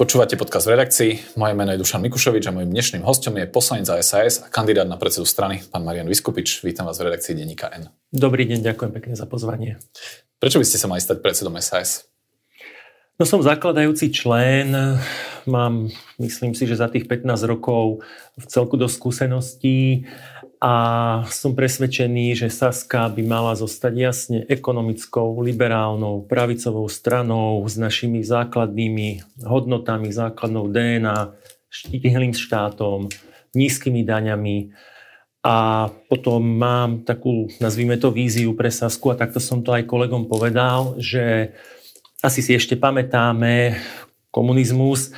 Počúvate podcast v redakcii. Moje meno je Dušan Mikušovič a mojím dnešným hostom je poslanec za SAS a kandidát na predsedu strany, pán Marian Vyskupič. Vítam vás v redakcii Denníka N. Dobrý deň, ďakujem pekne za pozvanie. Prečo by ste sa mali stať predsedom SAS? No som zakladajúci člen, mám, myslím si, že za tých 15 rokov v celku do skúseností a som presvedčený, že Saska by mala zostať jasne ekonomickou, liberálnou, pravicovou stranou s našimi základnými hodnotami, základnou DNA, štihlým štátom, nízkymi daňami. A potom mám takú, nazvime to, víziu pre Sasku a takto som to aj kolegom povedal, že asi si ešte pamätáme komunizmus,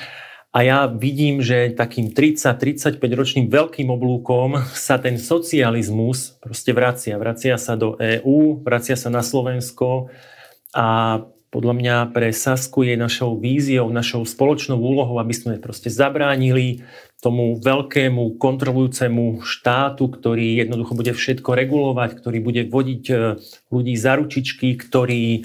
a ja vidím, že takým 30-35 ročným veľkým oblúkom sa ten socializmus proste vracia. Vracia sa do EÚ, vracia sa na Slovensko a podľa mňa pre Sasku je našou víziou, našou spoločnou úlohou, aby sme proste zabránili tomu veľkému kontrolujúcemu štátu, ktorý jednoducho bude všetko regulovať, ktorý bude vodiť e, ľudí za ručičky, ktorý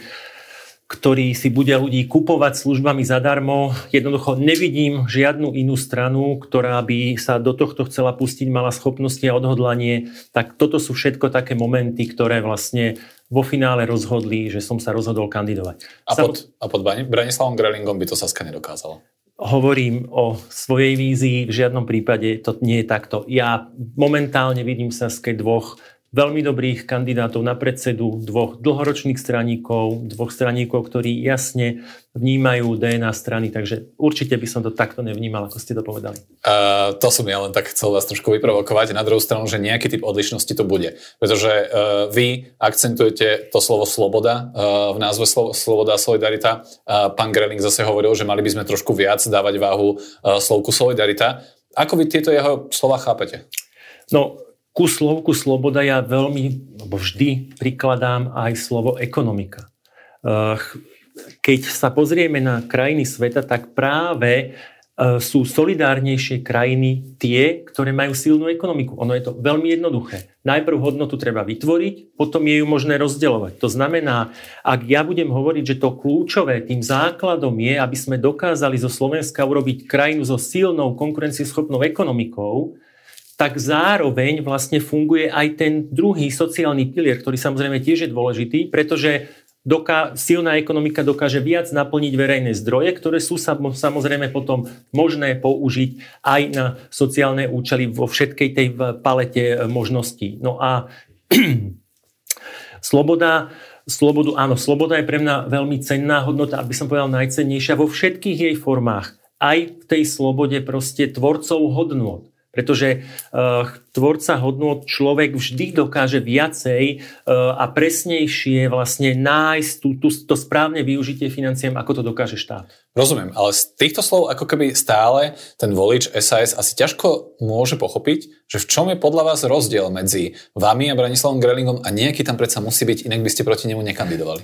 ktorý si bude ľudí kupovať službami zadarmo. Jednoducho nevidím žiadnu inú stranu, ktorá by sa do tohto chcela pustiť, mala schopnosti a odhodlanie. Tak toto sú všetko také momenty, ktoré vlastne vo finále rozhodli, že som sa rozhodol kandidovať. A pod, a pod Branislavom Grelingom by to Saska nedokázalo? Hovorím o svojej vízii, v žiadnom prípade to nie je takto. Ja momentálne vidím Saske dvoch veľmi dobrých kandidátov na predsedu, dvoch dlhoročných straníkov, dvoch straníkov, ktorí jasne vnímajú DNA strany, takže určite by som to takto nevnímal, ako ste to povedali. Uh, to som ja len tak chcel vás trošku vyprovokovať. Na druhú stranu, že nejaký typ odlišnosti to bude. Pretože uh, vy akcentujete to slovo sloboda uh, v názve slo- sloboda a solidarita. Uh, pán Greling zase hovoril, že mali by sme trošku viac dávať váhu uh, slovku solidarita. Ako vy tieto jeho slova chápete? No, ku slovku sloboda ja veľmi, alebo vždy prikladám aj slovo ekonomika. Keď sa pozrieme na krajiny sveta, tak práve e, sú solidárnejšie krajiny tie, ktoré majú silnú ekonomiku. Ono je to veľmi jednoduché. Najprv hodnotu treba vytvoriť, potom je ju možné rozdeľovať. To znamená, ak ja budem hovoriť, že to kľúčové, tým základom je, aby sme dokázali zo Slovenska urobiť krajinu so silnou konkurencieschopnou ekonomikou, tak zároveň vlastne funguje aj ten druhý sociálny pilier, ktorý samozrejme tiež je dôležitý, pretože doká, silná ekonomika dokáže viac naplniť verejné zdroje, ktoré sú samozrejme potom možné použiť aj na sociálne účely vo všetkej tej palete možností. No a sloboda, slobodu, áno, sloboda je pre mňa veľmi cenná hodnota, aby som povedal najcennejšia vo všetkých jej formách. Aj v tej slobode proste tvorcov hodnot pretože uh, tvorca hodnot človek vždy dokáže viacej uh, a presnejšie vlastne nájsť tú, tú, to správne využitie financiem, ako to dokáže štát. Rozumiem, ale z týchto slov ako keby stále ten volič SAS asi ťažko môže pochopiť, že v čom je podľa vás rozdiel medzi vami a Branislavom Grelingom a nejaký tam predsa musí byť, inak by ste proti nemu nekandidovali.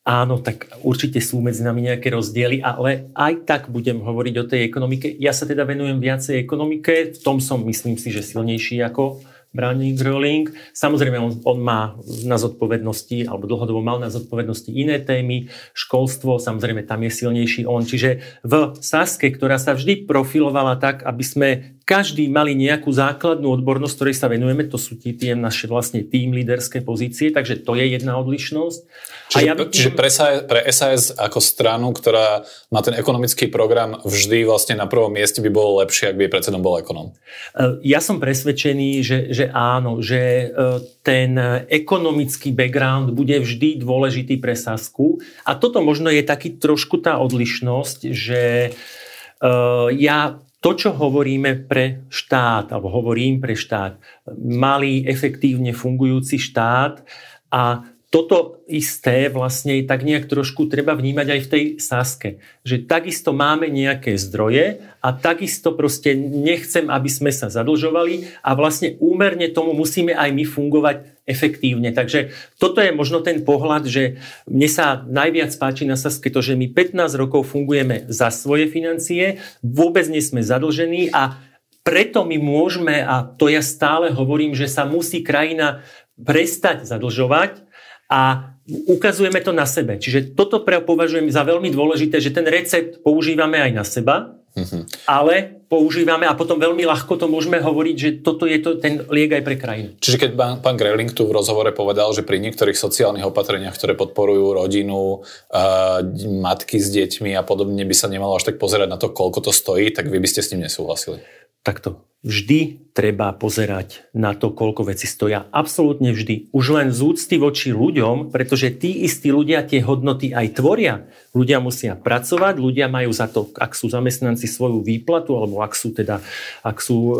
Áno, tak určite sú medzi nami nejaké rozdiely, ale aj tak budem hovoriť o tej ekonomike. Ja sa teda venujem viacej ekonomike, v tom som myslím si, že silnejší ako Browning Growling. Samozrejme, on, on má na zodpovednosti, alebo dlhodobo mal na zodpovednosti iné témy, školstvo, samozrejme tam je silnejší on. Čiže v Saske, ktorá sa vždy profilovala tak, aby sme každý mali nejakú základnú odbornosť, ktorej sa venujeme, to sú tie naše vlastne tým líderské pozície, takže to je jedna odlišnosť. Čiže, ja tým... čiže pre, SAS, pre SAS ako stranu, ktorá má ten ekonomický program, vždy vlastne na prvom mieste by bolo lepšie, ak by predsedom bol ekonom. E, ja som presvedčený, že, že áno, že e, ten ekonomický background bude vždy dôležitý pre Sasku a toto možno je taký trošku tá odlišnosť, že e, ja to, čo hovoríme pre štát, alebo hovorím pre štát, malý, efektívne fungujúci štát a toto isté vlastne tak nejak trošku treba vnímať aj v tej Saske. Že takisto máme nejaké zdroje a takisto proste nechcem, aby sme sa zadlžovali a vlastne úmerne tomu musíme aj my fungovať efektívne. Takže toto je možno ten pohľad, že mne sa najviac páči na Saske to, že my 15 rokov fungujeme za svoje financie, vôbec nie sme zadlžení a preto my môžeme, a to ja stále hovorím, že sa musí krajina prestať zadlžovať, a ukazujeme to na sebe. Čiže toto považujem za veľmi dôležité, že ten recept používame aj na seba, Mm-hmm. Ale používame a potom veľmi ľahko to môžeme hovoriť, že toto je to, ten liek aj pre krajinu. Čiže keď pán, pán Greling tu v rozhovore povedal, že pri niektorých sociálnych opatreniach, ktoré podporujú rodinu, uh, matky s deťmi a podobne, by sa nemalo až tak pozerať na to, koľko to stojí, tak vy by ste s ním nesúhlasili. Takto vždy treba pozerať na to, koľko veci stoja. Absolútne vždy. Už len z úcty voči ľuďom, pretože tí istí ľudia tie hodnoty aj tvoria. Ľudia musia pracovať, ľudia majú za to, ak sú zamestnanci svoju výplatu, alebo ak sú teda ak sú e,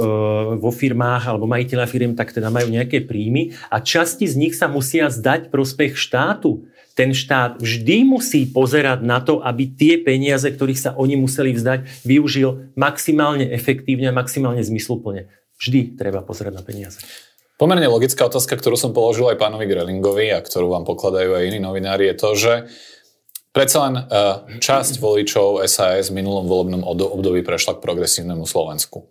vo firmách alebo majiteľa firm, tak teda majú nejaké príjmy a časti z nich sa musia zdať prospech štátu ten štát vždy musí pozerať na to, aby tie peniaze, ktorých sa oni museli vzdať, využil maximálne efektívne a maximálne zmysluplne. Vždy treba pozerať na peniaze. Pomerne logická otázka, ktorú som položil aj pánovi Grelingovi a ktorú vám pokladajú aj iní novinári, je to, že predsa len e, časť voličov SAS v minulom volebnom období prešla k progresívnemu Slovensku.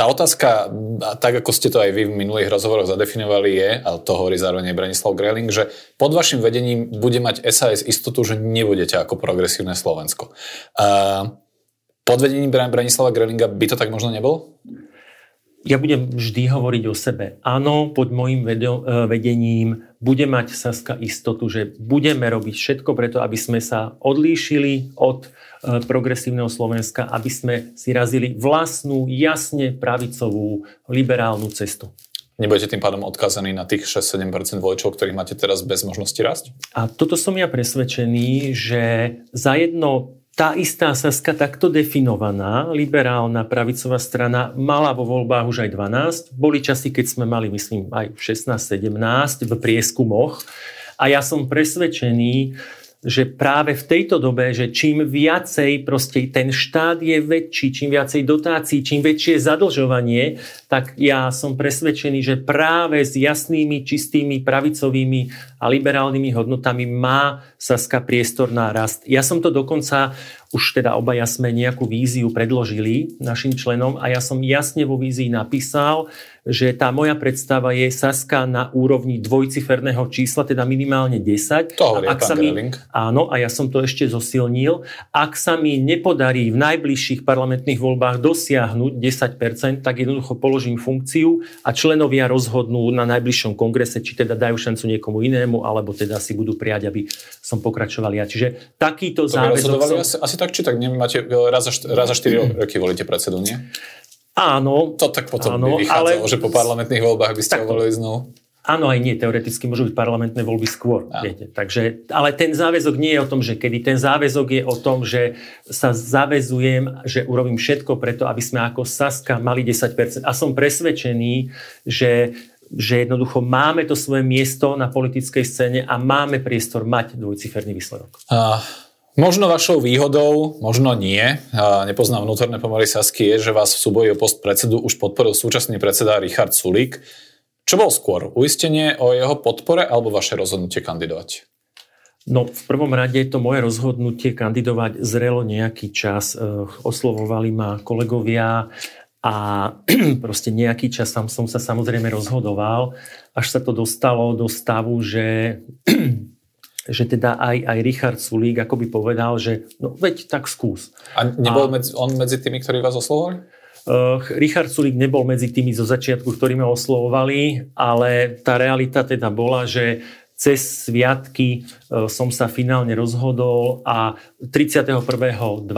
Tá otázka, tak ako ste to aj vy v minulých rozhovoroch zadefinovali, je, a to hovorí zároveň aj Branislav Greling, že pod vašim vedením bude mať SAS istotu, že nebudete ako progresívne Slovensko. Pod vedením Branislava Grelinga by to tak možno nebolo? ja budem vždy hovoriť o sebe. Áno, pod môjim e, vedením bude mať Saska istotu, že budeme robiť všetko preto, aby sme sa odlíšili od e, progresívneho Slovenska, aby sme si razili vlastnú, jasne pravicovú, liberálnu cestu. Nebudete tým pádom odkazaní na tých 6-7% voličov, ktorých máte teraz bez možnosti rásť? A toto som ja presvedčený, že za jedno tá istá Saska takto definovaná, liberálna pravicová strana, mala vo voľbách už aj 12. Boli časy, keď sme mali, myslím, aj 16-17 v prieskumoch. A ja som presvedčený, že práve v tejto dobe, že čím viacej proste ten štát je väčší, čím viacej dotácií, čím väčšie zadlžovanie, tak ja som presvedčený, že práve s jasnými, čistými, pravicovými a liberálnymi hodnotami má Saska priestor na rast. Ja som to dokonca už teda obaja sme nejakú víziu predložili našim členom a ja som jasne vo vízii napísal, že tá moja predstava je Saska na úrovni dvojciferného čísla, teda minimálne 10. To a ak sa mi, Áno, a ja som to ešte zosilnil. Ak sa mi nepodarí v najbližších parlamentných voľbách dosiahnuť 10%, tak jednoducho položím funkciu a členovia rozhodnú na najbližšom kongrese, či teda dajú šancu niekomu inému, alebo teda si budú prijať, aby som pokračoval ja. Čiže takýto záväzok... Som... Asi tak či tak nemáte, raz za, raz za 4 roky volíte predsedu, nie? Áno. To tak potom áno, by vychádzalo, ale... že po parlamentných voľbách by ste ho volili znovu. Áno, aj nie, teoreticky môžu byť parlamentné voľby skôr. Viete. Takže, ale ten záväzok nie je o tom, že kedy. Ten záväzok je o tom, že sa zavezujem, že urobím všetko preto, aby sme ako Saska mali 10%. A som presvedčený, že že jednoducho máme to svoje miesto na politickej scéne a máme priestor mať dvojciferný výsledok. Uh. Možno vašou výhodou, možno nie, nepoznám vnútorné pomery Sasky, je, že vás v súboji o post predsedu už podporil súčasný predseda Richard Sulík. Čo bol skôr? Uistenie o jeho podpore alebo vaše rozhodnutie kandidovať? No, v prvom rade to moje rozhodnutie kandidovať zrelo nejaký čas. Eh, oslovovali ma kolegovia a proste nejaký čas tam som sa samozrejme rozhodoval, až sa to dostalo do stavu, že že teda aj, aj Richard Sulík ako by povedal, že no veď tak skús. A nebol a, medzi, on medzi tými, ktorí vás oslovovali? Uh, Richard Sulík nebol medzi tými zo začiatku, ktorí ma oslovovali, ale tá realita teda bola, že cez sviatky e, som sa finálne rozhodol a 31.12.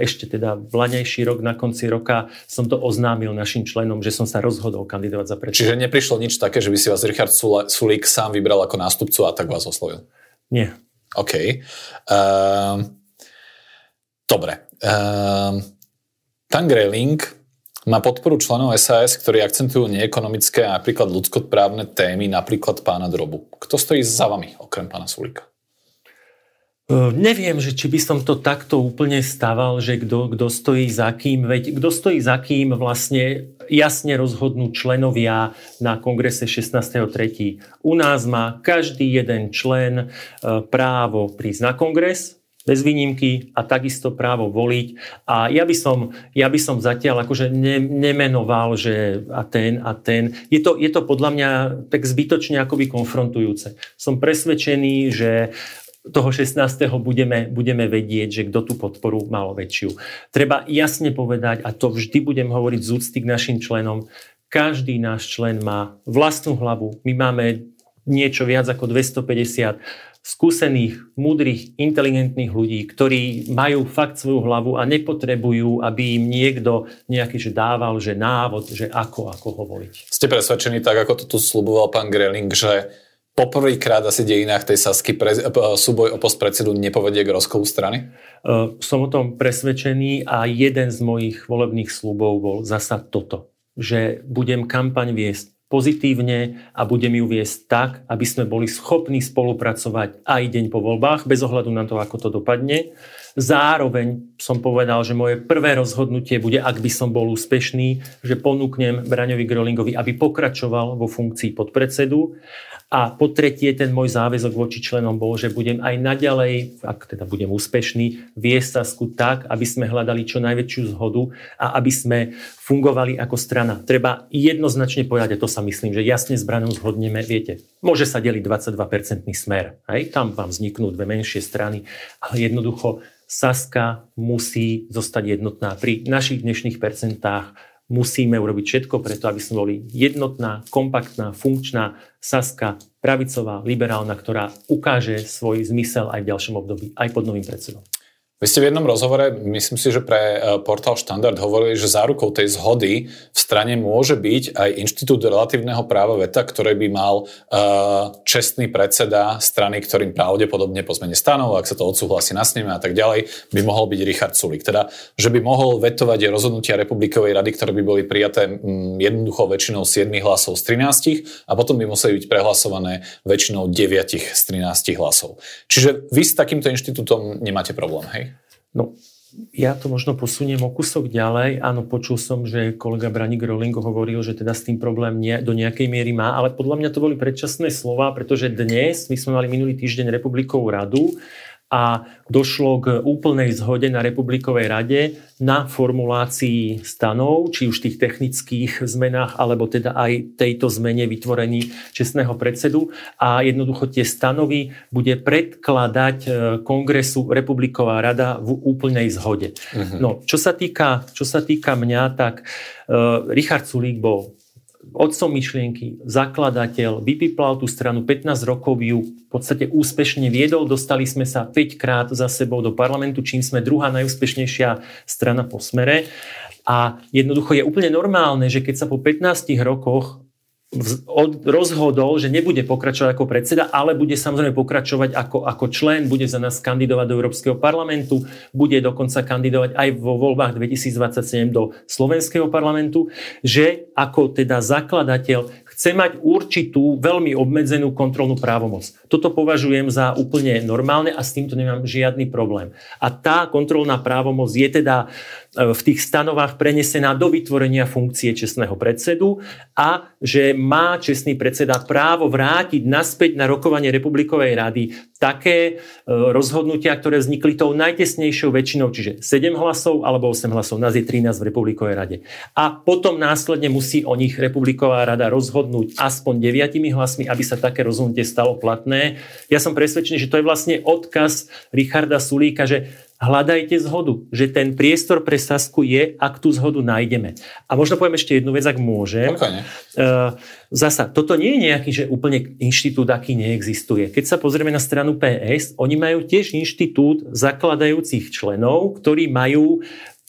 ešte teda vlaňajší rok na konci roka som to oznámil našim členom, že som sa rozhodol kandidovať za predsedu. Čiže neprišlo nič také, že by si vás Richard Sulík sám vybral ako nástupcu a tak vás oslovil? Nie. OK. Uh, dobre. Uh, Tangre Link má podporu členov SAS, ktorí akcentujú neekonomické a napríklad ľudskoprávne témy, napríklad pána Drobu. Kto stojí za vami, okrem pána Sulíka? Uh, neviem, že či by som to takto úplne staval, že kto, kto stojí za kým, veď kto stojí za kým vlastne jasne rozhodnú členovia na kongrese 16.3. U nás má každý jeden člen uh, právo prísť na kongres, bez výnimky a takisto právo voliť. A ja by som, ja by som zatiaľ akože ne, nemenoval, že a ten a ten. Je to, je to podľa mňa tak zbytočne akoby konfrontujúce. Som presvedčený, že toho 16. budeme, budeme vedieť, že kto tú podporu mal väčšiu. Treba jasne povedať, a to vždy budem hovoriť z úcty k našim členom, každý náš člen má vlastnú hlavu. My máme niečo viac ako 250 skúsených, múdrych, inteligentných ľudí, ktorí majú fakt svoju hlavu a nepotrebujú, aby im niekto nejaký že dával, že návod, že ako, ako ho voliť. Ste presvedčení, tak ako to tu sluboval pán Greling, že poprvýkrát asi v dejinách tej Sasky pre, e, súboj o post predsedu nepovedie k rozkolu strany? Uh, som o tom presvedčený a jeden z mojich volebných slubov bol zasa toto, že budem kampaň viesť pozitívne a budem ju viesť tak, aby sme boli schopní spolupracovať aj deň po voľbách, bez ohľadu na to, ako to dopadne. Zároveň som povedal, že moje prvé rozhodnutie bude, ak by som bol úspešný, že ponúknem Braňovi Grolingovi, aby pokračoval vo funkcii podpredsedu a po tretie, ten môj záväzok voči členom bol, že budem aj naďalej, ak teda budem úspešný, viesť Sasku tak, aby sme hľadali čo najväčšiu zhodu a aby sme fungovali ako strana. Treba jednoznačne povedať, a to sa myslím, že jasne s Branom zhodneme, viete, môže sa deliť 22% smer, hej? tam vám vzniknú dve menšie strany, ale jednoducho Saska musí zostať jednotná. Pri našich dnešných percentách musíme urobiť všetko preto, aby sme boli jednotná, kompaktná, funkčná Saska, pravicová, liberálna, ktorá ukáže svoj zmysel aj v ďalšom období, aj pod novým predsedom. Vy ste v jednom rozhovore, myslím si, že pre e, portál Štandard hovorili, že zárukou tej zhody v strane môže byť aj inštitút relatívneho práva veta, ktorý by mal uh, čestný predseda strany, ktorým pravdepodobne po zmene stanov, ak sa to odsúhlasí na sneme a tak ďalej, by mohol byť Richard Sulik. Teda, že by mohol vetovať rozhodnutia Republikovej rady, ktoré by boli prijaté jednoducho väčšinou 7 hlasov z 13 a potom by museli byť prehlasované väčšinou 9 z 13 hlasov. Čiže vy s takýmto inštitútom nemáte problém, hej? No, ja to možno posuniem o kusok ďalej. Áno, počul som, že kolega Branik Rowling hovoril, že teda s tým problém nie, do nejakej miery má, ale podľa mňa to boli predčasné slova, pretože dnes, my sme mali minulý týždeň Republikovú radu a došlo k úplnej zhode na Republikovej rade na formulácii stanov, či už tých technických zmenách, alebo teda aj tejto zmene vytvorení čestného predsedu a jednoducho tie stanovy bude predkladať e, kongresu Republiková rada v úplnej zhode. Uh-huh. No, čo sa týka, čo sa týka mňa, tak uh, Richard Sulík bol otcom myšlienky, zakladateľ, vypiplal tú stranu, 15 rokov ju v podstate úspešne viedol, dostali sme sa 5 krát za sebou do parlamentu, čím sme druhá najúspešnejšia strana po smere. A jednoducho je úplne normálne, že keď sa po 15 rokoch rozhodol, že nebude pokračovať ako predseda, ale bude samozrejme pokračovať ako, ako člen, bude za nás kandidovať do Európskeho parlamentu, bude dokonca kandidovať aj vo voľbách 2027 do Slovenského parlamentu, že ako teda zakladateľ chce mať určitú veľmi obmedzenú kontrolnú právomoc. Toto považujem za úplne normálne a s týmto nemám žiadny problém. A tá kontrolná právomoc je teda v tých stanovách prenesená do vytvorenia funkcie čestného predsedu a že má čestný predseda právo vrátiť naspäť na rokovanie Republikovej rady také e, rozhodnutia, ktoré vznikli tou najtesnejšou väčšinou, čiže 7 hlasov alebo 8 hlasov, nás je 13 v Republikovej rade. A potom následne musí o nich Republiková rada rozhodnúť aspoň deviatimi hlasmi, aby sa také rozhodnutie stalo platné. Ja som presvedčený, že to je vlastne odkaz Richarda Sulíka, že hľadajte zhodu, že ten priestor pre Sasku je, ak tú zhodu nájdeme. A možno poviem ešte jednu vec, ak môžem. Okay. Uh, zasa, toto nie je nejaký, že úplne inštitút, aký neexistuje. Keď sa pozrieme na stranu PS, oni majú tiež inštitút zakladajúcich členov, ktorí majú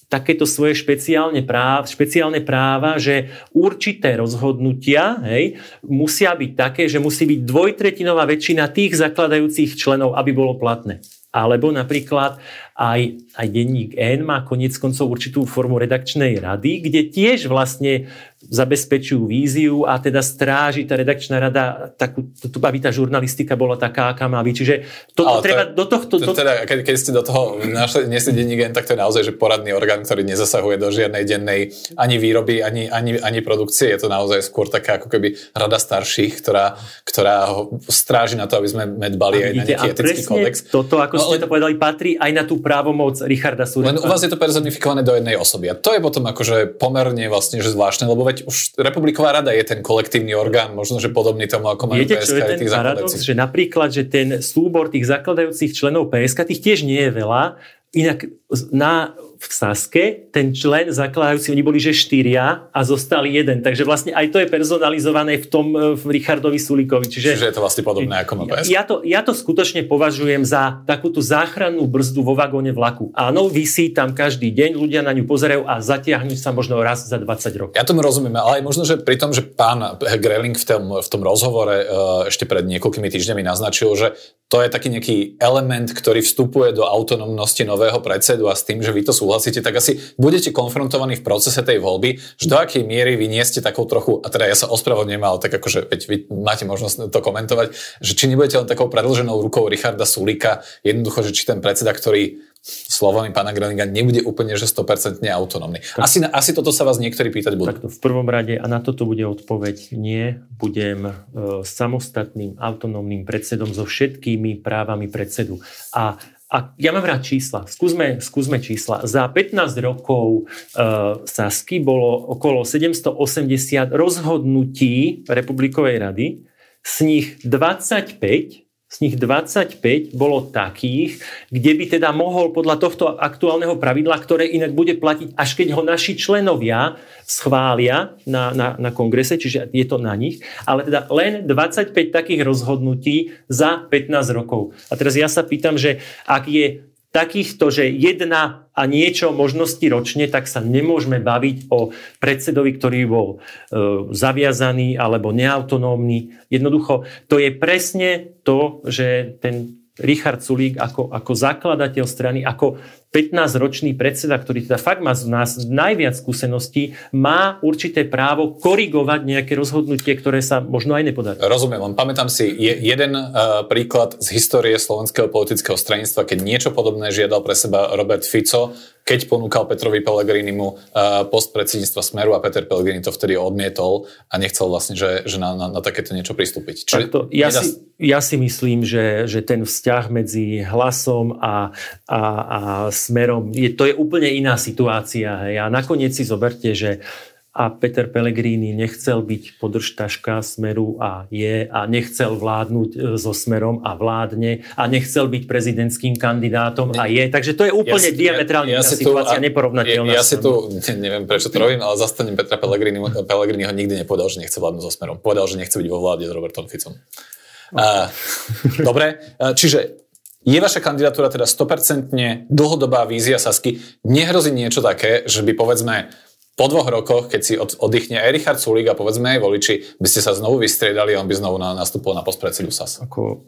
takéto svoje špeciálne práva, špeciálne práva, že určité rozhodnutia hej, musia byť také, že musí byť dvojtretinová väčšina tých zakladajúcich členov, aby bolo platné. Alebo napríklad aj, aj denník N má konec koncov určitú formu redakčnej rady, kde tiež vlastne zabezpečujú víziu a teda stráži tá redakčná rada, takú, aby tá žurnalistika bola taká, aká má byť. Čiže toto treba to, do tohto... To, teda, keď, keď ste do toho našli, nesli denní gen, tak to je naozaj že poradný orgán, ktorý nezasahuje do žiadnej dennej ani výroby, ani, ani, ani produkcie. Je to naozaj skôr taká ako keby rada starších, ktorá, ktorá ho stráži na to, aby sme medbali aj na nejaký etický kódex. Toto, ako no, ste to povedali, patrí aj na tú právomoc Richarda Sulika. Len u vás je to personifikované do jednej osoby. A to je potom akože pomerne vlastne že zvláštne, lebo veď už Republiková rada je ten kolektívny orgán, možno, že podobný tomu, ako majú Viete, PSK čo je ten paradox, že napríklad, že ten súbor tých zakladajúcich členov PSK, tých tiež nie je veľa, inak na v Saske, ten člen zakladajúci, oni boli že štyria a zostali jeden. Takže vlastne aj to je personalizované v tom e, v Richardovi Sulíkovi. Čiže, Čiže je to vlastne podobné ako MPS. Ja to, ja to skutočne považujem za takúto záchrannú brzdu vo vagóne vlaku. Áno, vysí tam každý deň, ľudia na ňu pozerajú a zatiahnu sa možno raz za 20 rokov. Ja tomu rozumiem, ale aj možno, že pri tom, že pán Greling v tom, v tom rozhovore e, ešte pred niekoľkými týždňami naznačil, že to je taký nejaký element, ktorý vstupuje do autonomnosti nového predsedu a s tým, že vy to súhlasíte, tak asi budete konfrontovaní v procese tej voľby, že do akej miery vy nie ste takou trochu, a teda ja sa ospravedlňujem, ale tak akože veď vy máte možnosť to komentovať, že či nebudete len takou predlženou rukou Richarda Sulika, jednoducho, že či ten predseda, ktorý slovami pána Grelinga nebude úplne že 100% autonómny. Asi, asi toto sa vás niektorí pýtať budú. Takto v prvom rade, a na toto bude odpoveď nie, budem e, samostatným autonómnym predsedom so všetkými právami predsedu. A a ja mám rád čísla. Skúsme, skúsme čísla. Za 15 rokov uh, Sasky bolo okolo 780 rozhodnutí Republikovej rady, z nich 25 z nich 25 bolo takých, kde by teda mohol podľa tohto aktuálneho pravidla, ktoré inak bude platiť, až keď ho naši členovia schvália na, na, na kongrese, čiže je to na nich, ale teda len 25 takých rozhodnutí za 15 rokov. A teraz ja sa pýtam, že ak je takýchto, že jedna a niečo možnosti ročne, tak sa nemôžeme baviť o predsedovi, ktorý bol e, zaviazaný alebo neautonómny. Jednoducho, to je presne to, že ten Richard Sulík ako, ako zakladateľ strany, ako 15-ročný predseda, ktorý teda fakt má z nás najviac skúseností, má určité právo korigovať nejaké rozhodnutie, ktoré sa možno aj nepodarí. Rozumiem, len pamätám si je jeden uh, príklad z histórie slovenského politického stranictva, keď niečo podobné žiadal pre seba Robert Fico, keď ponúkal Petrovi Pellegrinimu uh, post predsedníctva Smeru a Peter Pellegrini to vtedy odmietol a nechcel vlastne, že, že na, na, na takéto niečo pristúpiť. Čiže to, ja, nedá... si, ja si myslím, že, že ten vzťah medzi hlasom a, a, a smerom, je, to je úplne iná situácia. Hej. A nakoniec si zoberte, že a Peter Pellegrini nechcel byť podržtaška Smeru a je a nechcel vládnuť e, so Smerom a vládne a nechcel byť prezidentským kandidátom a je. Takže to je úplne ja diametrálne ja, ja situácia, tu, neporovnateľná. Ja, ja si tu, neviem prečo to robím, ale zastanem Petra Pellegrini. Pellegrini ho nikdy nepovedal, že nechce vládnuť so Smerom. Povedal, že nechce byť vo vláde s Robertom Ficom. Uh, dobre, čiže je vaša kandidatúra teda 100% dlhodobá vízia Sasky? Nehrozí niečo také, že by povedzme po dvoch rokoch, keď si od, oddychne aj Richard Sulík a povedzme aj voliči, by ste sa znovu vystriedali a on by znovu na, nastupoval na postpredsedu SAS? Ako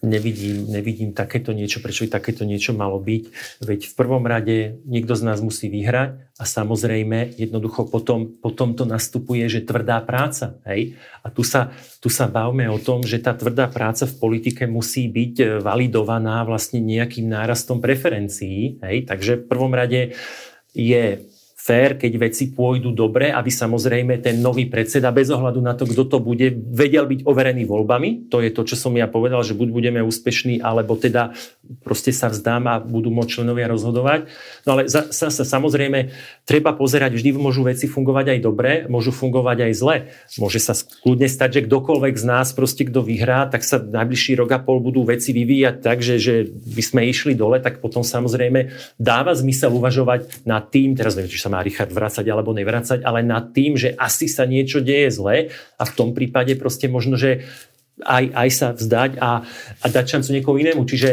nevidím, nevidím takéto niečo, prečo by takéto niečo malo byť. Veď v prvom rade niekto z nás musí vyhrať a samozrejme jednoducho potom, potom to nastupuje, že tvrdá práca. Hej? A tu sa, tu sa bavme o tom, že tá tvrdá práca v politike musí byť e, validovaná vlastne nejakým nárastom preferencií. Hej? Takže v prvom rade je fér, keď veci pôjdu dobre, aby samozrejme ten nový predseda bez ohľadu na to, kto to bude, vedel byť overený voľbami. To je to, čo som ja povedal, že buď budeme úspešní, alebo teda proste sa vzdám a budú môcť členovia rozhodovať. No ale sa samozrejme treba pozerať, vždy môžu veci fungovať aj dobre, môžu fungovať aj zle. Môže sa kľudne stať, že kdokoľvek z nás, proste kto vyhrá, tak sa najbližší rok a pol budú veci vyvíjať tak, že, že by sme išli dole, tak potom samozrejme dáva zmysel uvažovať nad tým, teraz neviem, či sa má Richard vracať alebo nevracať, ale nad tým, že asi sa niečo deje zle a v tom prípade proste možno, že aj, aj sa vzdať a, a dať šancu niekomu inému. Čiže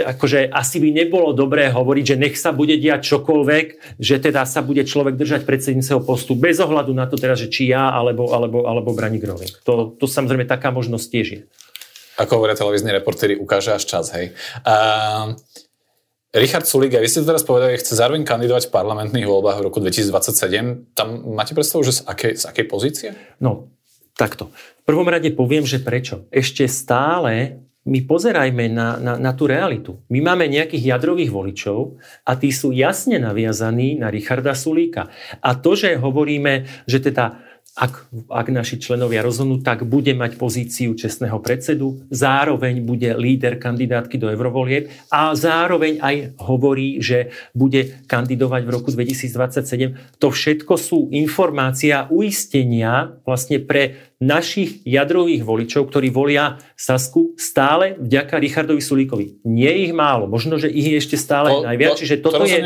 akože asi by nebolo dobré hovoriť, že nech sa bude diať čokoľvek, že teda sa bude človek držať predsedníceho postu bez ohľadu na to teraz, že či ja alebo, alebo, alebo Branik Roving. To, to samozrejme taká možnosť tiež je. Ako hovoria televízni reportéri, ukáže až čas, hej. Uh, Richard Sulík, vy ste to teraz povedali, chce zároveň kandidovať v parlamentných voľbách v roku 2027. Tam máte predstavu, že z akej, z akej pozície? No, takto. V prvom rade poviem, že prečo. Ešte stále my pozerajme na, na, na tú realitu. My máme nejakých jadrových voličov a tí sú jasne naviazaní na Richarda Sulíka. A to, že hovoríme, že teda ak, ak naši členovia rozhodnú, tak bude mať pozíciu čestného predsedu, zároveň bude líder kandidátky do eurovolieb a zároveň aj hovorí, že bude kandidovať v roku 2027. To všetko sú informácia, uistenia vlastne pre našich jadrových voličov, ktorí volia Sasku stále vďaka Richardovi Sulíkovi. Nie ich málo, možno, že ich je ešte stále to, najviac. To, čiže toto to je,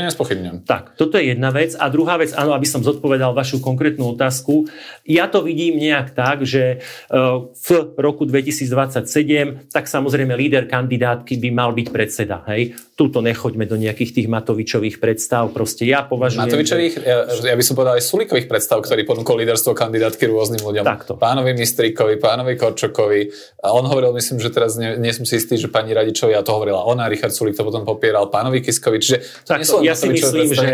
tak, toto je jedna vec. A druhá vec, áno, aby som zodpovedal vašu konkrétnu otázku, ja to vidím nejak tak, že e, v roku 2027 tak samozrejme líder kandidátky by mal byť predseda. Hej? Tuto nechoďme do nejakých tých Matovičových predstav. Proste ja považujem... Matovičových, ja, ja by som povedal aj Sulíkových predstav, ktorý ponúkol líderstvo kandidátky rôznym ľuďom. Takto. Pánovi Mistríkovi, pánovi Korčokovi. A on hovoril, myslím, že teraz nie, nie som si istý, že pani Radičovia to hovorila ona, Richard Sulik to potom popieral, pánovi Kiskovi. Čiže tak, to, ja si myslím, predstaviť. že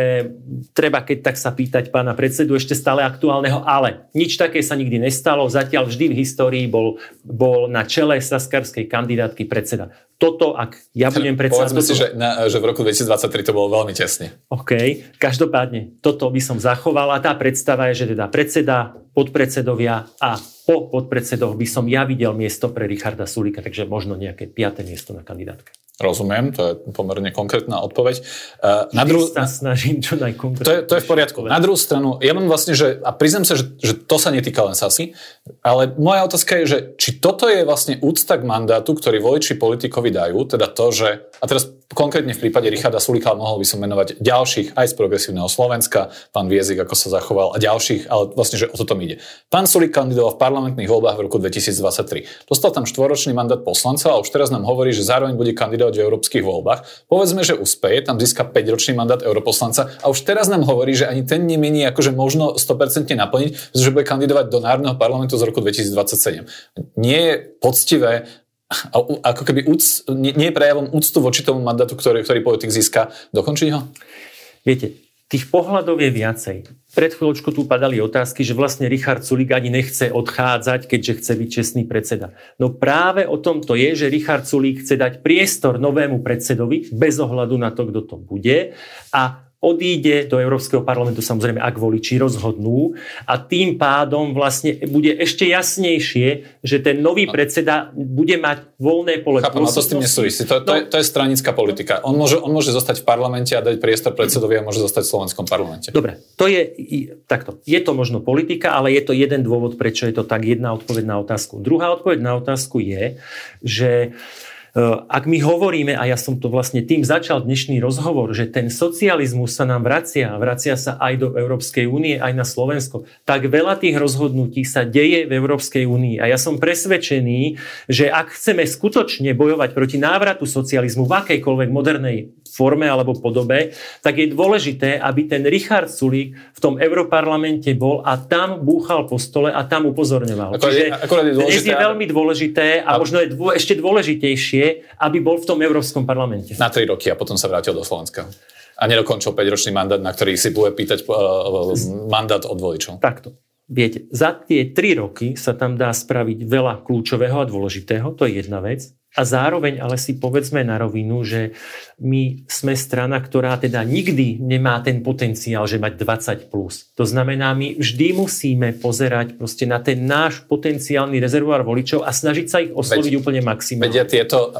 treba keď tak sa pýtať pána predsedu ešte stále aktuálneho, ale nič také sa nikdy nestalo. Zatiaľ vždy v histórii bol, bol na čele saskarskej kandidátky predseda toto, ak ja budem predsa... Povedzme si, že, na, že v roku 2023 to bolo veľmi tesne. OK, každopádne toto by som zachoval a tá predstava je, že teda predseda, podpredsedovia a po podpredsedoch by som ja videl miesto pre Richarda Sulika, takže možno nejaké piaté miesto na kandidátke. Rozumiem, to je pomerne konkrétna odpoveď. Uh, na dru... sa snažím čo najkonkrétne. To je, to je v poriadku. Na druhú stranu, ja mám vlastne, že, a priznám sa, že, že to sa netýka len Sasy, ale moja otázka je, že či toto je vlastne úcta k mandátu, ktorý voliči politikovi dajú, teda to, že, a teraz konkrétne v prípade Richarda Sulika mohol by som menovať ďalších aj z progresívneho Slovenska, pán Viezik, ako sa zachoval, a ďalších, ale vlastne, že o toto ide. Pán Sulik kandidoval v parlamentných voľbách v roku 2023. Dostal tam štvoročný mandát poslanca a už teraz nám hovorí, že zároveň bude kandidovať v európskych voľbách. Povedzme, že uspeje, tam získa 5-ročný mandát europoslanca a už teraz nám hovorí, že ani ten nemieni akože možno 100% naplniť, pretože bude kandidovať do Národného parlamentu z roku 2027. Nie je poctivé ako keby úc, nie, nie je prejavom úctu voči tomu mandátu, ktorý, ktorý politik získa, dokončiť ho? Viete, tých pohľadov je viacej. Pred chvíľočkou tu padali otázky, že vlastne Richard Sulik ani nechce odchádzať, keďže chce byť čestný predseda. No práve o tom to je, že Richard Sulik chce dať priestor novému predsedovi bez ohľadu na to, kto to bude a odíde do Európskeho parlamentu, samozrejme, ak voliči rozhodnú a tým pádom vlastne bude ešte jasnejšie, že ten nový predseda bude mať voľné pole Chápam, to s tým nesúvisí. To, to, no, je, to je stranická politika. On môže, on môže zostať v parlamente a dať priestor predsedovi a môže zostať v slovenskom parlamente. Dobre, to je takto. Je to možno politika, ale je to jeden dôvod, prečo je to tak. Jedna odpoveď na otázku. Druhá odpoveď na otázku je, že uh, ak my hovoríme, a ja som to vlastne tým začal dnešný rozhovor, že ten socializmus sa nám vracia, vracia sa aj do Európskej únie, aj na Slovensko, tak veľa tých rozhodnutí sa deje v Európskej únii. A ja som presvedčený, že ak chceme skutočne bojovať proti návratu socializmu v akejkoľvek modernej forme alebo podobe, tak je dôležité, aby ten Richard Sulík v tom Európarlamente bol a tam búchal po stole a tam upozorňoval. Ako Čiže je, je dôležité, dnes je veľmi dôležité a, a možno je dô, ešte dôležitejšie, aby bol v tom Európskom parlamente. Na tri roky a potom sa vrátil do Slovenska. A nedokončil 5-ročný mandát, na ktorý si bude pýtať uh, mandát od voličov. Takto. Viete, za tie tri roky sa tam dá spraviť veľa kľúčového a dôležitého, to je jedna vec. A zároveň ale si povedzme na rovinu, že my sme strana, ktorá teda nikdy nemá ten potenciál, že mať 20+. Plus. To znamená, my vždy musíme pozerať proste na ten náš potenciálny rezervoár voličov a snažiť sa ich osloviť veď, úplne maximálne. Vedia tieto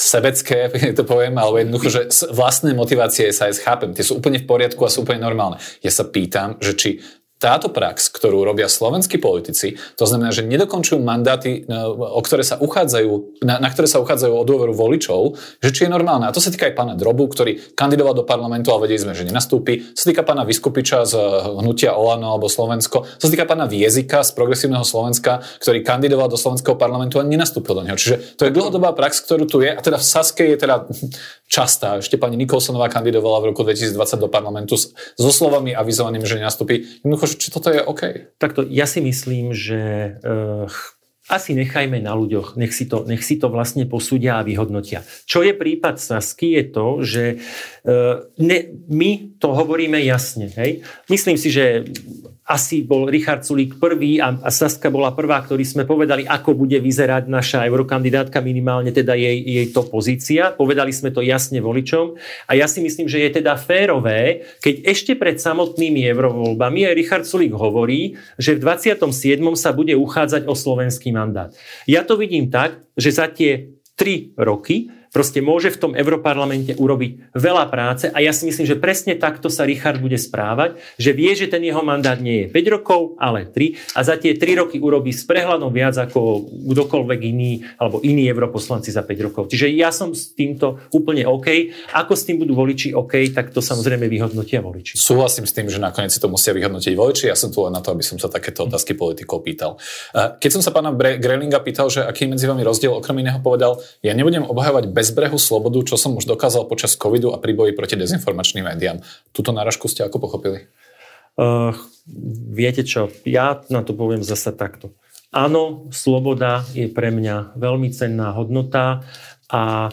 sebecké, to poviem, alebo jednoducho, že vlastné motivácie sa aj chápem, tie sú úplne v poriadku a sú úplne normálne. Ja sa pýtam, že či táto prax, ktorú robia slovenskí politici, to znamená, že nedokončujú mandáty, e, o ktoré sa uchádzajú, na, na ktoré sa uchádzajú o dôveru voličov, že či je normálne. A to sa týka aj pána Drobu, ktorý kandidoval do parlamentu, ale vedeli sme, že nenastúpi. To sa týka pána Vyskupiča z e, hnutia Olano alebo Slovensko. To sa týka pána Viezika z progresívneho Slovenska, ktorý kandidoval do slovenského parlamentu a nenastúpil do neho. Čiže to je dlhodobá prax, ktorú tu je. A teda v Saske je teda častá. Ešte pani Nikolsonová kandidovala v roku 2020 do parlamentu so slovami avizovanými, že nenastúpi. Jednoducho, či toto je OK. Takto, ja si myslím, že uh, asi nechajme na ľuďoch, nech si to, nech si to vlastne posúdia a vyhodnotia. Čo je prípad Sasky je to, že e, ne, my to hovoríme jasne. Hej? Myslím si, že asi bol Richard Sulík prvý a, a Saska bola prvá, ktorí sme povedali, ako bude vyzerať naša eurokandidátka, minimálne teda jej, jej to pozícia. Povedali sme to jasne voličom a ja si myslím, že je teda férové, keď ešte pred samotnými eurovoľbami aj Richard Sulík hovorí, že v 27. sa bude uchádzať o slovenský mandát. Ja to vidím tak, že za tie 3 roky proste môže v tom Európarlamente urobiť veľa práce a ja si myslím, že presne takto sa Richard bude správať, že vie, že ten jeho mandát nie je 5 rokov, ale 3 a za tie 3 roky urobí s prehľadom viac ako kdokoľvek iný alebo iní europoslanci za 5 rokov. Čiže ja som s týmto úplne OK. Ako s tým budú voliči OK, tak to samozrejme vyhodnotia voliči. Súhlasím s tým, že nakoniec si to musia vyhodnotiť voliči. Ja som tu len na to, aby som sa takéto otázky politikov pýtal. Keď som sa pána Grelinga pýtal, že aký medzi vami rozdiel, okrem iného povedal, ja nebudem obhajovať bezbrehu slobodu, čo som už dokázal počas covidu a pri boji proti dezinformačným médiám. Tuto náražku ste ako pochopili? Uh, viete čo, ja na to poviem zase takto. Áno, sloboda je pre mňa veľmi cenná hodnota a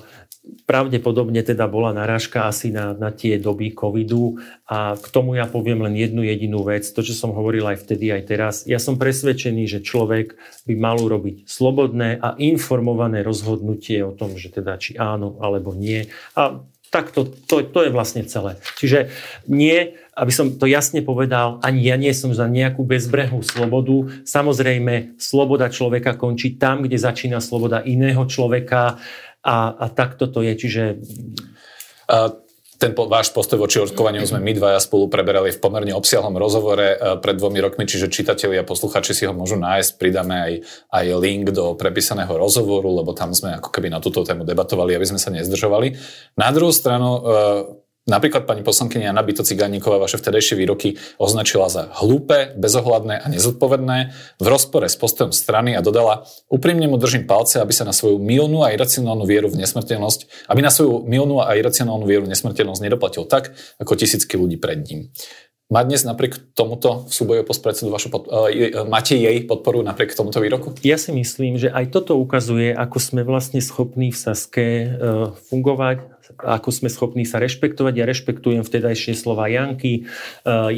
pravdepodobne teda bola narážka asi na, na tie doby covidu a k tomu ja poviem len jednu jedinú vec, to, čo som hovoril aj vtedy, aj teraz. Ja som presvedčený, že človek by mal urobiť slobodné a informované rozhodnutie o tom, že teda či áno alebo nie. A tak to, to, to je vlastne celé. Čiže nie, aby som to jasne povedal, ani ja nie som za nejakú bezbrehú slobodu. Samozrejme, sloboda človeka končí tam, kde začína sloboda iného človeka a, a takto to je. Čiže... A ten po, váš postoj voči očkovaniu sme my dvaja spolu preberali v pomerne obsiahlom rozhovore e, pred dvomi rokmi, čiže čitatelia a posluchači si ho môžu nájsť. Pridáme aj, aj link do prepísaného rozhovoru, lebo tam sme ako keby na túto tému debatovali, aby sme sa nezdržovali. Na druhú stranu, e, Napríklad pani poslankyňa Jana Bito Cigániková vaše vtedajšie výroky označila za hlúpe, bezohľadné a nezodpovedné v rozpore s postojom strany a dodala, úprimne mu držím palce, aby sa na svoju milnú a iracionálnu vieru v nesmrteľnosť, aby na svoju milnú a iracionálnu vieru v nesmrteľnosť nedoplatil tak, ako tisícky ľudí pred ním. Má dnes napriek tomuto v súboju post predsedu vašu pod, uh, máte jej podporu napriek tomuto výroku? Ja si myslím, že aj toto ukazuje, ako sme vlastne schopní v Saske uh, fungovať, ako sme schopní sa rešpektovať. Ja rešpektujem vtedajšie slova Janky. E,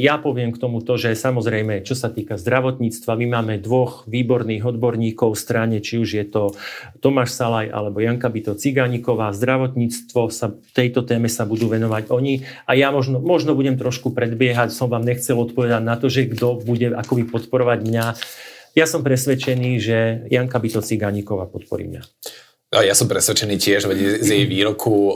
ja poviem k tomu to, že samozrejme, čo sa týka zdravotníctva, my máme dvoch výborných odborníkov v strane, či už je to Tomáš Salaj alebo Janka Bito Cigániková. Zdravotníctvo sa tejto téme sa budú venovať oni a ja možno, možno budem trošku predbiehať, som vám nechcel odpovedať na to, že kto bude akoby podporovať mňa. Ja som presvedčený, že Janka Bito Cigániková podporí mňa. Ja som presvedčený tiež z jej výroku e,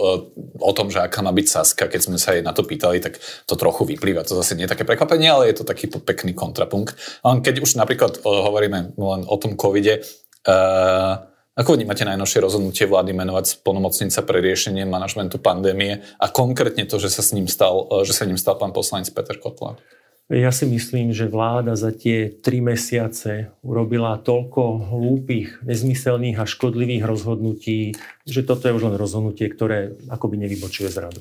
o tom, že aká má byť Saska, keď sme sa jej na to pýtali, tak to trochu vyplýva. To zase nie je také prekvapenie, ale je to taký pekný kontrapunkt. Keď už napríklad e, hovoríme len o tom covide, uh, ako vnímate najnovšie rozhodnutie vlády menovať spolnomocnica pre riešenie manažmentu pandémie a konkrétne to, že sa s ním stal, že sa ním stal pán poslanec Peter Kotler? Ja si myslím, že vláda za tie tri mesiace urobila toľko hlúpých, nezmyselných a škodlivých rozhodnutí, že toto je už len rozhodnutie, ktoré akoby nevybočuje z radu.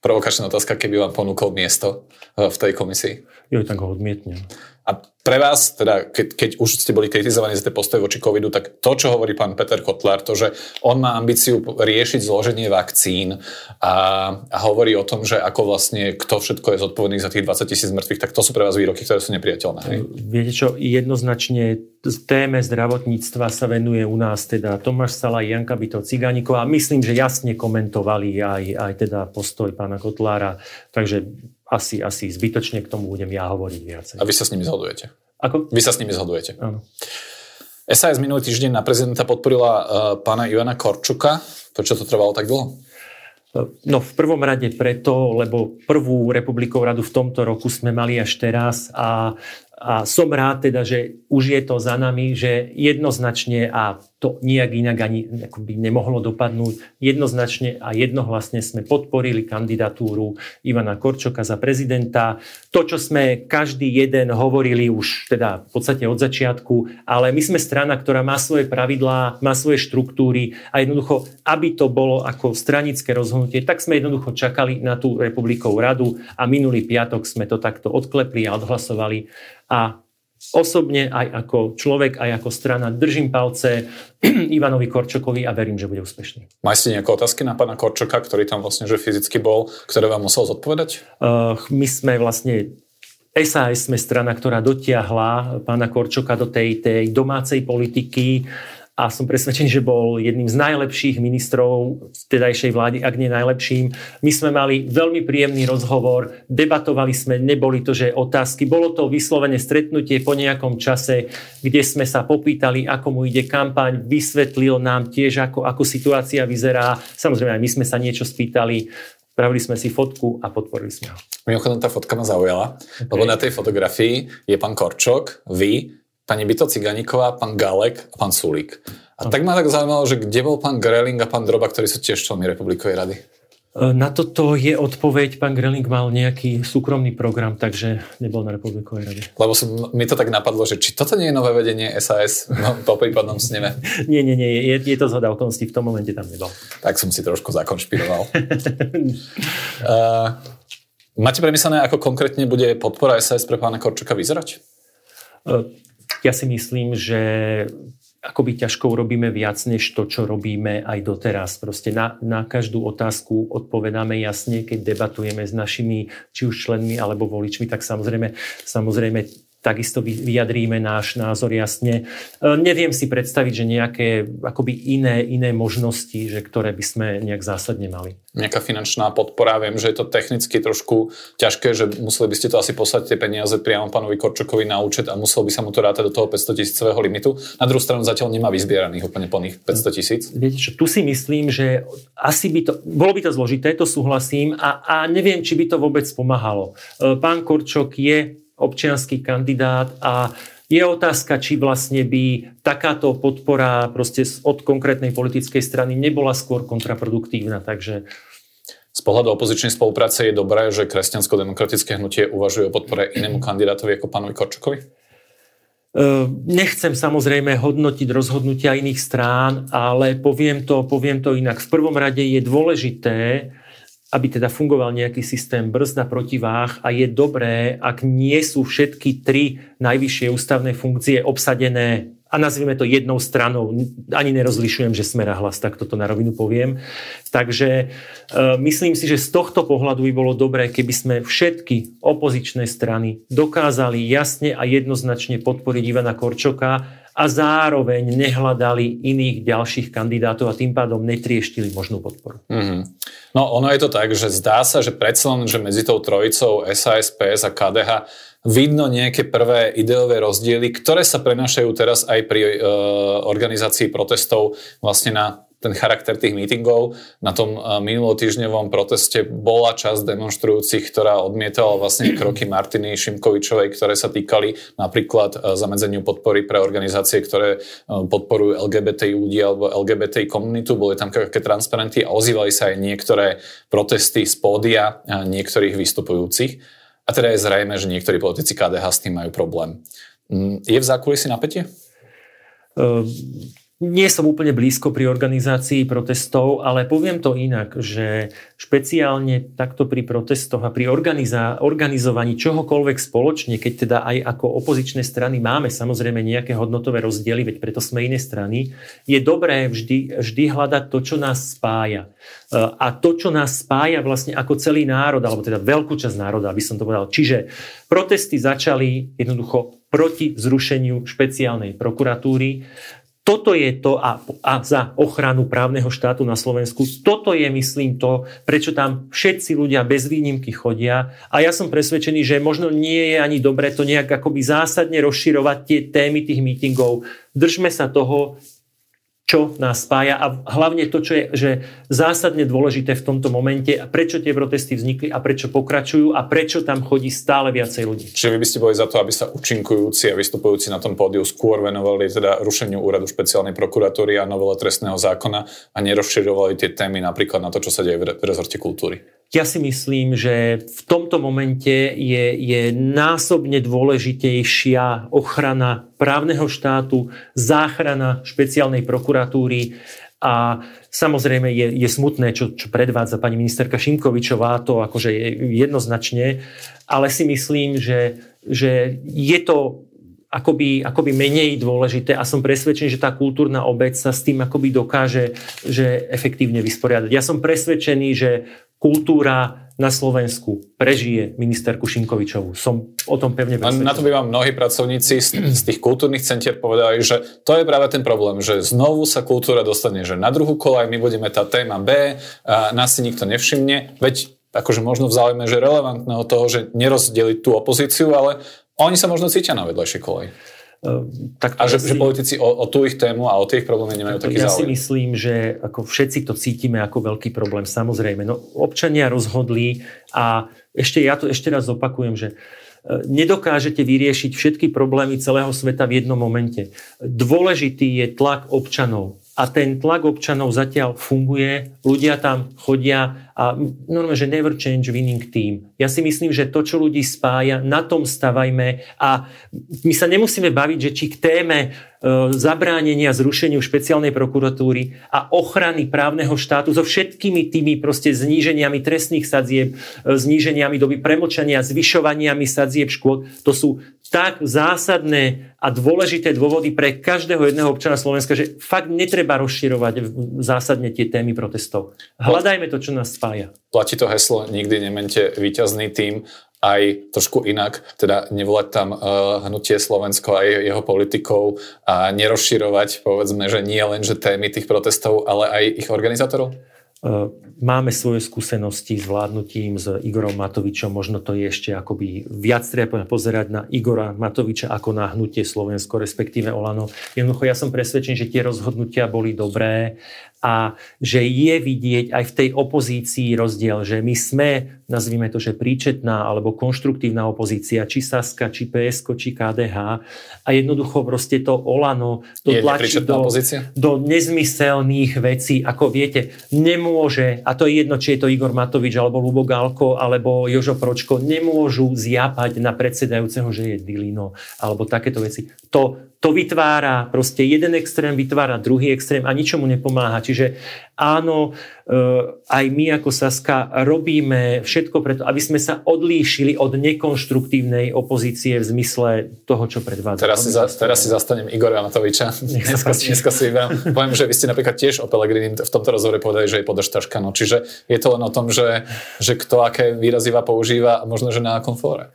Provokačná otázka, keby vám ponúkol miesto eh, v tej komisii? Jo, tak ho odmietnem. A pre vás, teda keď, keď už ste boli kritizovaní za tie postoje voči covidu, tak to, čo hovorí pán Peter Kotlar, to, že on má ambíciu riešiť zloženie vakcín a, a hovorí o tom, že ako vlastne kto všetko je zodpovedný za tých 20 tisíc mŕtvych, tak to sú pre vás výroky, ktoré sú nepriateľné. Hej? Viete čo, jednoznačne téme zdravotníctva sa venuje u nás teda Tomáš Sala, Janka Bito a myslím, že jasne komentovali aj, aj teda postoj pána Kotlára, takže asi, asi zbytočne k tomu budem ja hovoriť viacej. A vy sa s nimi zhodujete? Ako? Vy sa s nimi zhodujete? Áno. SAS minulý týždeň na prezidenta podporila uh, pána Ivana Korčuka. Prečo to trvalo tak dlho? No v prvom rade preto, lebo prvú republikovú radu v tomto roku sme mali až teraz a a som rád teda, že už je to za nami, že jednoznačne a to nijak inak ani by nemohlo dopadnúť. Jednoznačne a jednohlasne sme podporili kandidatúru Ivana Korčoka za prezidenta. To, čo sme každý jeden hovorili už teda v podstate od začiatku, ale my sme strana, ktorá má svoje pravidlá, má svoje štruktúry a jednoducho, aby to bolo ako stranické rozhodnutie, tak sme jednoducho čakali na tú republikovú radu a minulý piatok sme to takto odklepli a odhlasovali a osobne, aj ako človek, aj ako strana držím palce Ivanovi Korčokovi a verím, že bude úspešný. Máte nejaké otázky na pána Korčoka, ktorý tam vlastne že fyzicky bol, ktoré vám musel zodpovedať? Uh, my sme vlastne SAS sme strana, ktorá dotiahla pána Korčoka do tej, tej domácej politiky a som presvedčený, že bol jedným z najlepších ministrov vtedajšej vlády, ak nie najlepším. My sme mali veľmi príjemný rozhovor, debatovali sme, neboli to, že otázky, bolo to vyslovene stretnutie po nejakom čase, kde sme sa popýtali, ako mu ide kampaň, vysvetlil nám tiež, ako, ako situácia vyzerá. Samozrejme, aj my sme sa niečo spýtali, spravili sme si fotku a podporili sme ho. Mimochodom, tá fotka ma zaujala, okay. lebo na tej fotografii je pán Korčok, vy, pani Byto Ciganíková, pán Galek a pán Sulík. A tak ma tak zaujímalo, že kde bol pán Greling a pán Droba, ktorí sú tiež členmi Republikovej rady? E, na toto je odpoveď. Pán Greling mal nejaký súkromný program, takže nebol na Republikovej rade. Lebo som, mi to tak napadlo, že či toto nie je nové vedenie SAS no, po prípadnom sneme. nie, nie, nie. Je, je to zhoda okolností. V tom momente tam nebol. Tak som si trošku zakonšpiroval. uh, máte premyslené, ako konkrétne bude podpora SAS pre pána Korčoka vyzerať? Uh, ja si myslím, že akoby ťažko urobíme viac, než to, čo robíme aj doteraz. Proste na, na každú otázku odpovedáme jasne, keď debatujeme s našimi či už členmi alebo voličmi, tak samozrejme, samozrejme takisto vyjadríme náš názor jasne. E, neviem si predstaviť, že nejaké akoby iné, iné možnosti, že ktoré by sme nejak zásadne mali. Nejaká finančná podpora, viem, že je to technicky trošku ťažké, že museli by ste to asi poslať tie peniaze priamo pánovi Korčokovi na účet a musel by sa mu to rátať do toho 500 tisícového limitu. Na druhú stranu zatiaľ nemá vyzbieraných úplne plných 500 tisíc. Viete čo, tu si myslím, že asi by to, bolo by to zložité, to súhlasím a, a neviem, či by to vôbec pomáhalo. E, pán Korčok je občianský kandidát a je otázka, či vlastne by takáto podpora proste od konkrétnej politickej strany nebola skôr kontraproduktívna. Takže z pohľadu opozičnej spolupráce je dobré, že kresťansko-demokratické hnutie uvažuje o podpore inému kandidátovi ako pánovi Korčokovi? Nechcem samozrejme hodnotiť rozhodnutia iných strán, ale poviem to, poviem to inak. V prvom rade je dôležité, aby teda fungoval nejaký systém brzda protiváh a je dobré, ak nie sú všetky tri najvyššie ústavné funkcie obsadené a nazvime to jednou stranou. Ani nerozlišujem, že smera hlas, tak toto na rovinu poviem. Takže e, myslím si, že z tohto pohľadu by bolo dobré, keby sme všetky opozičné strany dokázali jasne a jednoznačne podporiť Ivana Korčoka a zároveň nehľadali iných ďalších kandidátov a tým pádom netrieštili možnú podporu. Mm-hmm. No ono je to tak, že zdá sa, že predsa len, že medzi tou trojicou SAS, PS a KDH vidno nejaké prvé ideové rozdiely, ktoré sa prenašajú teraz aj pri e, organizácii protestov vlastne na ten charakter tých mítingov. Na tom eh, minulotýždňovom proteste bola časť demonstrujúcich, ktorá odmietala vlastne kroky Martiny Šimkovičovej, ktoré sa týkali napríklad eh, zamedzeniu podpory pre organizácie, ktoré eh, podporujú LGBT ľudí alebo LGBT komunitu. Boli tam také transparenty a ozývali sa aj niektoré protesty z pódia niektorých vystupujúcich. A teda je zrejme, že niektorí politici KDH s tým majú problém. Mm, je v zákulisí napätie? Nie som úplne blízko pri organizácii protestov, ale poviem to inak, že špeciálne takto pri protestoch a pri organiza- organizovaní čohokoľvek spoločne, keď teda aj ako opozičné strany máme samozrejme nejaké hodnotové rozdiely, veď preto sme iné strany, je dobré vždy, vždy hľadať to, čo nás spája. A to, čo nás spája vlastne ako celý národ, alebo teda veľkú časť národa, aby som to povedal. Čiže protesty začali jednoducho proti zrušeniu špeciálnej prokuratúry toto je to a, a za ochranu právneho štátu na Slovensku. Toto je, myslím, to, prečo tam všetci ľudia bez výnimky chodia. A ja som presvedčený, že možno nie je ani dobre to nejak akoby zásadne rozširovať tie témy tých mítingov. Držme sa toho, čo nás spája a hlavne to, čo je že zásadne dôležité v tomto momente a prečo tie protesty vznikli a prečo pokračujú a prečo tam chodí stále viacej ľudí. Čiže vy by ste boli za to, aby sa účinkujúci a vystupujúci na tom pódiu skôr venovali teda rušeniu úradu špeciálnej prokuratúry a novele trestného zákona a nerozširovali tie témy napríklad na to, čo sa deje v rezorte kultúry. Ja si myslím, že v tomto momente je, je násobne dôležitejšia ochrana právneho štátu, záchrana špeciálnej prokuratúry a samozrejme je, je smutné, čo, čo predvádza pani ministerka Šimkovičová, to akože je jednoznačne, ale si myslím, že, že je to akoby, akoby menej dôležité a som presvedčený, že tá kultúrna obec sa s tým akoby dokáže že efektívne vysporiadať. Ja som presvedčený, že kultúra na Slovensku prežije ministerku Šinkovičovú. Som o tom pevne presvedčený. Na to by vám mnohí pracovníci z, tých kultúrnych centier povedali, že to je práve ten problém, že znovu sa kultúra dostane že na druhú kolaj, my budeme tá téma B, a nás si nikto nevšimne, veď akože možno v záujme, že relevantného toho, že nerozdeliť tú opozíciu, ale oni sa možno cítia na vedľajšej kolej. Uh, tak a že, si... že politici o, o tú ich tému a o tých problémy nemajú taký ja záujem. Ja si myslím, že ako všetci to cítime ako veľký problém, samozrejme. No, občania rozhodli a ešte ja to ešte raz opakujem, že e, nedokážete vyriešiť všetky problémy celého sveta v jednom momente. Dôležitý je tlak občanov a ten tlak občanov zatiaľ funguje, ľudia tam chodia a normálne, že never change winning team. Ja si myslím, že to, čo ľudí spája, na tom stavajme a my sa nemusíme baviť, že či k téme e, zabránenia zrušeniu špeciálnej prokuratúry a ochrany právneho štátu so všetkými tými proste zníženiami trestných sadzieb, e, zníženiami doby premočania, zvyšovaniami sadzieb škôd, to sú tak zásadné a dôležité dôvody pre každého jedného občana Slovenska, že fakt netreba rozširovať zásadne tie témy protestov. Hľadajme to, čo nás spája. Platí to heslo, nikdy nemente víťazný tým, aj trošku inak, teda nevolať tam uh, hnutie Slovensko aj jeho politikov a nerozširovať, povedzme, že nie len, že témy tých protestov, ale aj ich organizátorov? Uh, Máme svoje skúsenosti s vládnutím s Igorom Matovičom, možno to je ešte akoby viac treba pozerať na Igora Matoviča ako na hnutie Slovensko, respektíve Olano. Jednoducho ja som presvedčený, že tie rozhodnutia boli dobré a že je vidieť aj v tej opozícii rozdiel, že my sme, nazvime to, že príčetná alebo konštruktívna opozícia, či Saska, či PSK, či KDH a jednoducho proste to Olano to tlačí do, do nezmyselných vecí, ako viete, nemôže a to je jedno, či je to Igor Matovič, alebo Lubo Galko, alebo Jožo Pročko, nemôžu zjapať na predsedajúceho, že je Dilino, alebo takéto veci. To, to vytvára, proste jeden extrém vytvára druhý extrém a ničomu nepomáha. Čiže áno, e, aj my ako Saska robíme všetko preto, aby sme sa odlíšili od nekonštruktívnej opozície v zmysle toho, čo predvádza. Teraz si, za, teraz si zastanem Igora Matoviča. Dneska, dneska si vyberám. Poviem, že vy ste napríklad tiež o Pelegrini v tomto rozhovore povedali, že je podržtaška. No, čiže je to len o tom, že, že kto aké výraziva používa a možno, že na akom fóre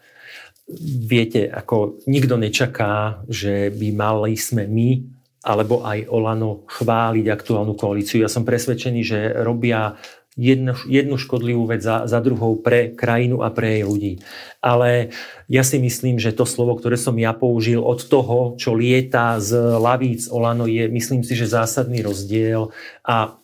viete, ako nikto nečaká, že by mali sme my alebo aj Olano chváliť aktuálnu koalíciu. Ja som presvedčený, že robia jednu, jednu škodlivú vec za, za druhou pre krajinu a pre jej ľudí. Ale ja si myslím, že to slovo, ktoré som ja použil od toho, čo lieta z lavíc Olano, je myslím si, že zásadný rozdiel a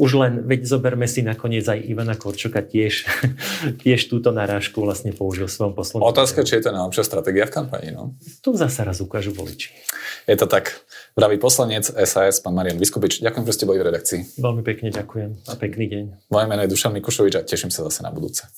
už len, veď zoberme si nakoniec aj Ivana Korčoka tiež, tiež túto narážku vlastne použil v svojom poslednom. Otázka, či je to najlepšia stratégia v kampani, no? Tu zase raz ukážu voliči. Je to tak. Pravý poslanec SAS, pán Marian Vyskupič. Ďakujem, že ste boli v redakcii. Veľmi pekne ďakujem a pekný deň. Moje meno je Dušan Mikušovič a teším sa zase na budúce.